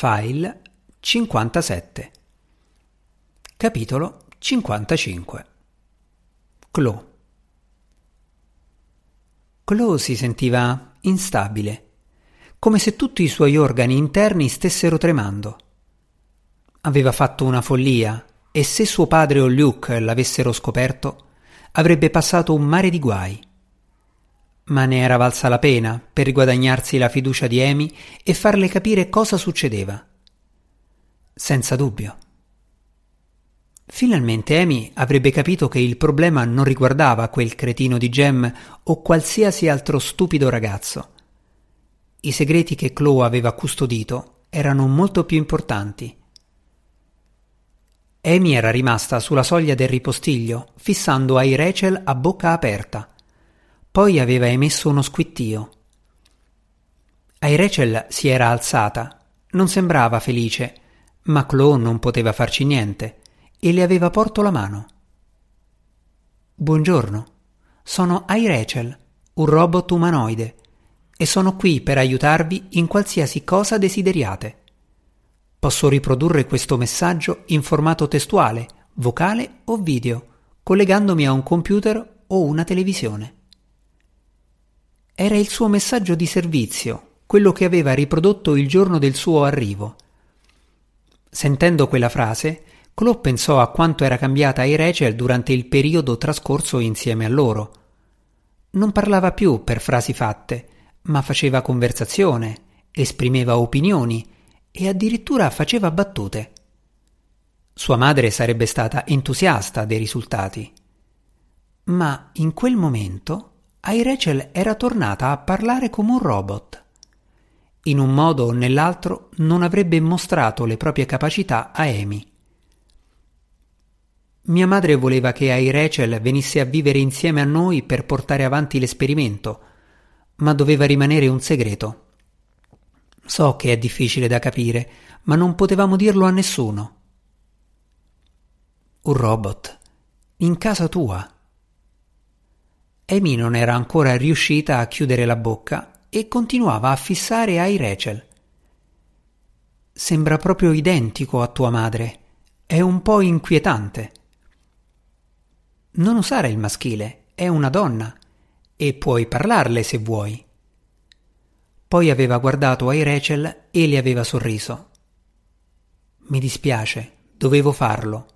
File 57 Capitolo 55 Chloe Chloe si sentiva instabile, come se tutti i suoi organi interni stessero tremando. Aveva fatto una follia e se suo padre o Luke l'avessero scoperto, avrebbe passato un mare di guai ma ne era valsa la pena per riguadagnarsi la fiducia di Amy e farle capire cosa succedeva. Senza dubbio. Finalmente Amy avrebbe capito che il problema non riguardava quel cretino di Jem o qualsiasi altro stupido ragazzo. I segreti che Chloe aveva custodito erano molto più importanti. Amy era rimasta sulla soglia del ripostiglio, fissando ai Rachel a bocca aperta. Poi aveva emesso uno squittio. Ai Rachel si era alzata. Non sembrava felice, ma Chloe non poteva farci niente e le aveva porto la mano. Buongiorno, sono Ai Rachel, un robot umanoide, e sono qui per aiutarvi in qualsiasi cosa desideriate. Posso riprodurre questo messaggio in formato testuale, vocale o video, collegandomi a un computer o una televisione. Era il suo messaggio di servizio, quello che aveva riprodotto il giorno del suo arrivo. Sentendo quella frase, Chloe pensò a quanto era cambiata ai Rachel durante il periodo trascorso insieme a loro. Non parlava più per frasi fatte, ma faceva conversazione, esprimeva opinioni e addirittura faceva battute. Sua madre sarebbe stata entusiasta dei risultati. Ma in quel momento ai Rachel era tornata a parlare come un robot. In un modo o nell'altro non avrebbe mostrato le proprie capacità a Amy. Mia madre voleva che ai Rachel venisse a vivere insieme a noi per portare avanti l'esperimento, ma doveva rimanere un segreto. So che è difficile da capire, ma non potevamo dirlo a nessuno. Un robot. In casa tua. Amy non era ancora riuscita a chiudere la bocca e continuava a fissare ai Rachel. Sembra proprio identico a tua madre. È un po' inquietante. Non usare il maschile, è una donna e puoi parlarle se vuoi. Poi aveva guardato ai Rachel e le aveva sorriso. Mi dispiace, dovevo farlo,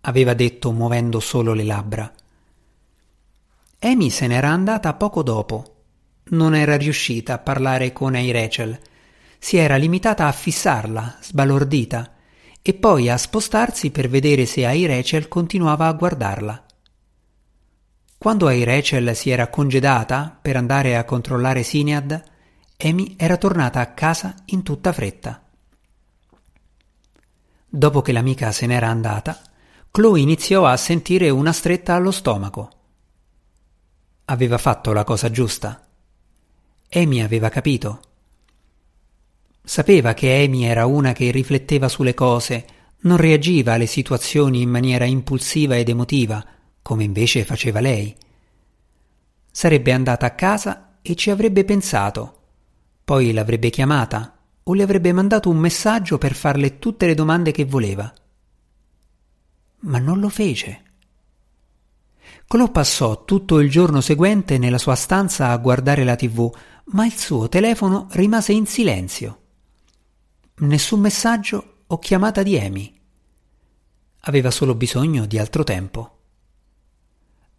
aveva detto muovendo solo le labbra. Amy se n'era andata poco dopo. Non era riuscita a parlare con Ei Rachel. Si era limitata a fissarla, sbalordita, e poi a spostarsi per vedere se Ei Rachel continuava a guardarla. Quando Ei Rachel si era congedata per andare a controllare Sinead, Amy era tornata a casa in tutta fretta. Dopo che l'amica se n'era andata, Chloe iniziò a sentire una stretta allo stomaco. Aveva fatto la cosa giusta. Amy aveva capito. Sapeva che Amy era una che rifletteva sulle cose, non reagiva alle situazioni in maniera impulsiva ed emotiva, come invece faceva lei. Sarebbe andata a casa e ci avrebbe pensato, poi l'avrebbe chiamata o le avrebbe mandato un messaggio per farle tutte le domande che voleva. Ma non lo fece. Clò passò tutto il giorno seguente nella sua stanza a guardare la tv, ma il suo telefono rimase in silenzio. Nessun messaggio o chiamata di Amy. Aveva solo bisogno di altro tempo.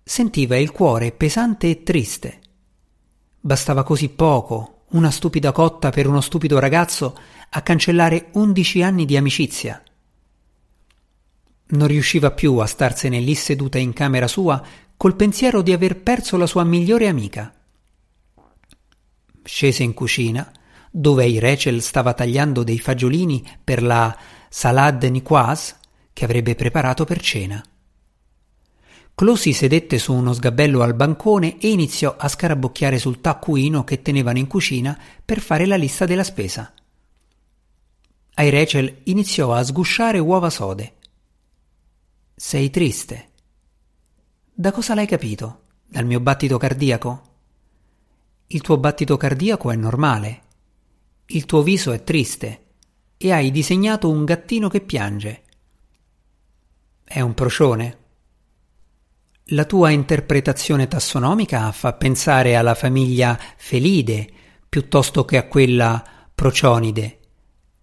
Sentiva il cuore pesante e triste. Bastava così poco, una stupida cotta per uno stupido ragazzo, a cancellare undici anni di amicizia. Non riusciva più a starsene lì seduta in camera sua col pensiero di aver perso la sua migliore amica. Scese in cucina, dove Rachel stava tagliando dei fagiolini per la salade nicoise che avrebbe preparato per cena. Chloe si sedette su uno sgabello al bancone e iniziò a scarabocchiare sul taccuino che tenevano in cucina per fare la lista della spesa. Ai Rachel iniziò a sgusciare uova sode. Sei triste. Da cosa l'hai capito? Dal mio battito cardiaco? Il tuo battito cardiaco è normale. Il tuo viso è triste. e hai disegnato un gattino che piange. È un procione? La tua interpretazione tassonomica fa pensare alla famiglia Felide piuttosto che a quella Procionide,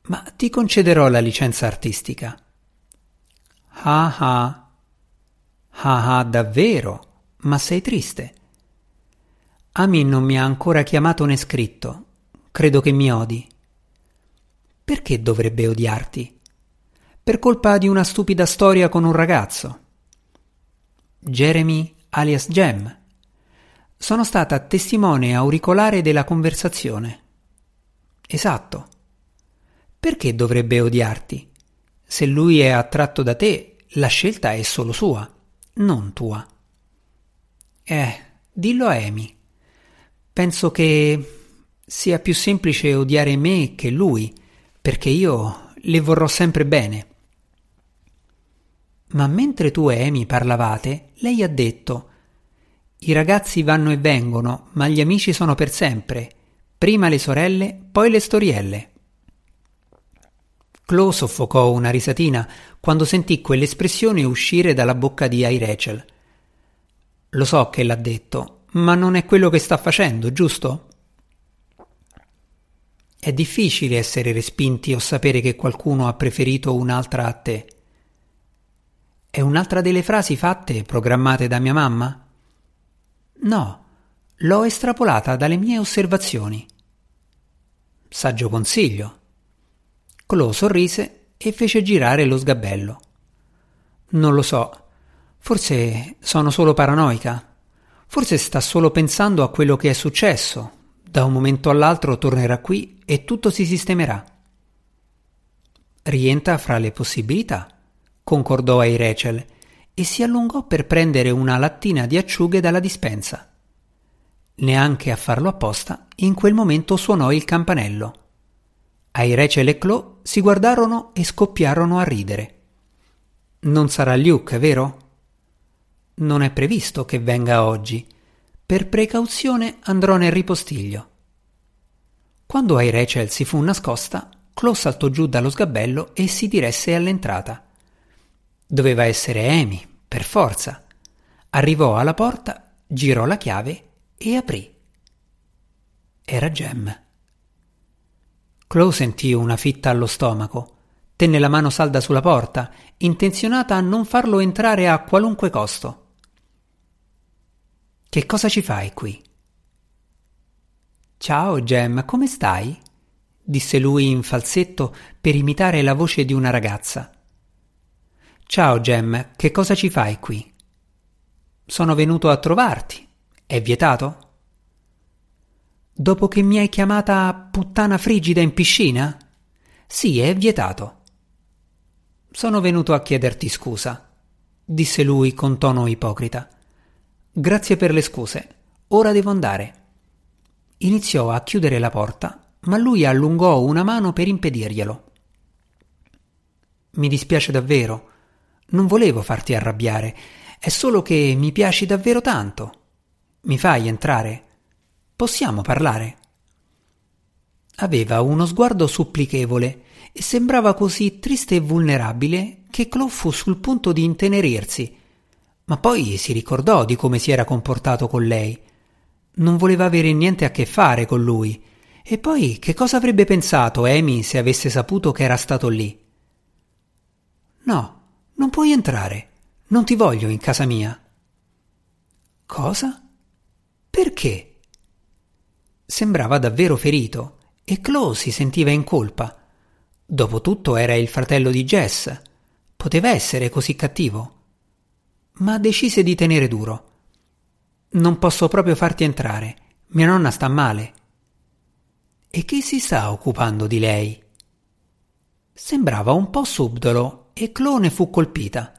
ma ti concederò la licenza artistica. Ah ah. Ah ah, davvero? Ma sei triste? Ami non mi ha ancora chiamato né scritto. Credo che mi odi. Perché dovrebbe odiarti? Per colpa di una stupida storia con un ragazzo. Jeremy alias Jem. Sono stata testimone auricolare della conversazione. Esatto. Perché dovrebbe odiarti? Se lui è attratto da te, la scelta è solo sua, non tua. Eh, dillo a Amy. Penso che sia più semplice odiare me che lui, perché io le vorrò sempre bene. Ma mentre tu e Amy parlavate, lei ha detto I ragazzi vanno e vengono, ma gli amici sono per sempre. Prima le sorelle, poi le storielle. Chloe soffocò una risatina quando sentì quell'espressione uscire dalla bocca di. Rachel. Lo so che l'ha detto, ma non è quello che sta facendo, giusto? È difficile essere respinti o sapere che qualcuno ha preferito un'altra a te. È un'altra delle frasi fatte programmate da mia mamma? No, l'ho estrapolata dalle mie osservazioni. Saggio consiglio. Chloe sorrise e fece girare lo sgabello. Non lo so. Forse sono solo paranoica. Forse sta solo pensando a quello che è successo. Da un momento all'altro tornerà qui e tutto si sistemerà. Rientra fra le possibilità concordò ai Rachel e si allungò per prendere una lattina di acciughe dalla dispensa. Neanche a farlo apposta, in quel momento suonò il campanello. Ai Rachel e Chloe si guardarono e scoppiarono a ridere. Non sarà Luke, vero? Non è previsto che venga oggi. Per precauzione andrò nel ripostiglio. Quando ai Rachel si fu nascosta, Chloe saltò giù dallo sgabello e si diresse all'entrata. Doveva essere Amy, per forza. Arrivò alla porta, girò la chiave e aprì. Era Jem. Chloe sentì una fitta allo stomaco. Tenne la mano salda sulla porta, intenzionata a non farlo entrare a qualunque costo. Che cosa ci fai qui? Ciao, Jem, come stai? disse lui in falsetto per imitare la voce di una ragazza. Ciao Gem, che cosa ci fai qui? Sono venuto a trovarti. È vietato? Dopo che mi hai chiamata puttana frigida in piscina? Sì, è vietato. Sono venuto a chiederti scusa, disse lui con tono ipocrita. Grazie per le scuse. Ora devo andare. Iniziò a chiudere la porta, ma lui allungò una mano per impedirglielo. Mi dispiace davvero. Non volevo farti arrabbiare, è solo che mi piaci davvero tanto. Mi fai entrare? Possiamo parlare? Aveva uno sguardo supplichevole e sembrava così triste e vulnerabile che Chloe fu sul punto di intenerirsi, ma poi si ricordò di come si era comportato con lei. Non voleva avere niente a che fare con lui. E poi che cosa avrebbe pensato Amy se avesse saputo che era stato lì? No, non puoi entrare. Non ti voglio in casa mia. Cosa? Perché? Sembrava davvero ferito e Chloe si sentiva in colpa. Dopotutto era il fratello di Jess. Poteva essere così cattivo. Ma decise di tenere duro. Non posso proprio farti entrare. Mia nonna sta male. E chi si sta occupando di lei? Sembrava un po' subdolo e Clone fu colpita.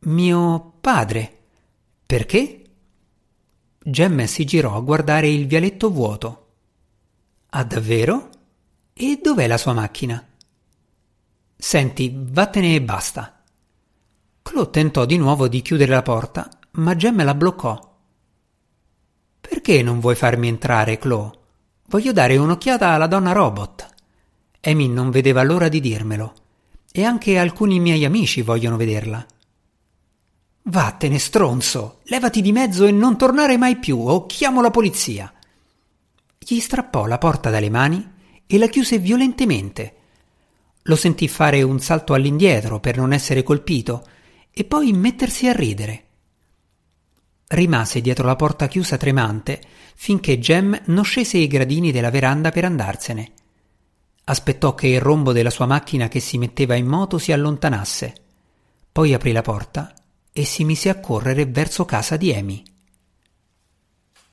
Mio padre. Perché? Gemme si girò a guardare il vialetto vuoto. Ah, davvero? E dov'è la sua macchina? Senti, vattene e basta. Clo tentò di nuovo di chiudere la porta, ma Gemme la bloccò. Perché non vuoi farmi entrare, Clo? Voglio dare un'occhiata alla donna robot. Amy non vedeva l'ora di dirmelo. E anche alcuni miei amici vogliono vederla. Vattene, stronzo! Levati di mezzo e non tornare mai più, o chiamo la polizia! Gli strappò la porta dalle mani e la chiuse violentemente. Lo sentì fare un salto all'indietro per non essere colpito e poi mettersi a ridere. Rimase dietro la porta chiusa tremante finché Jem non scese i gradini della veranda per andarsene. Aspettò che il rombo della sua macchina che si metteva in moto si allontanasse. Poi aprì la porta e si mise a correre verso casa di Amy.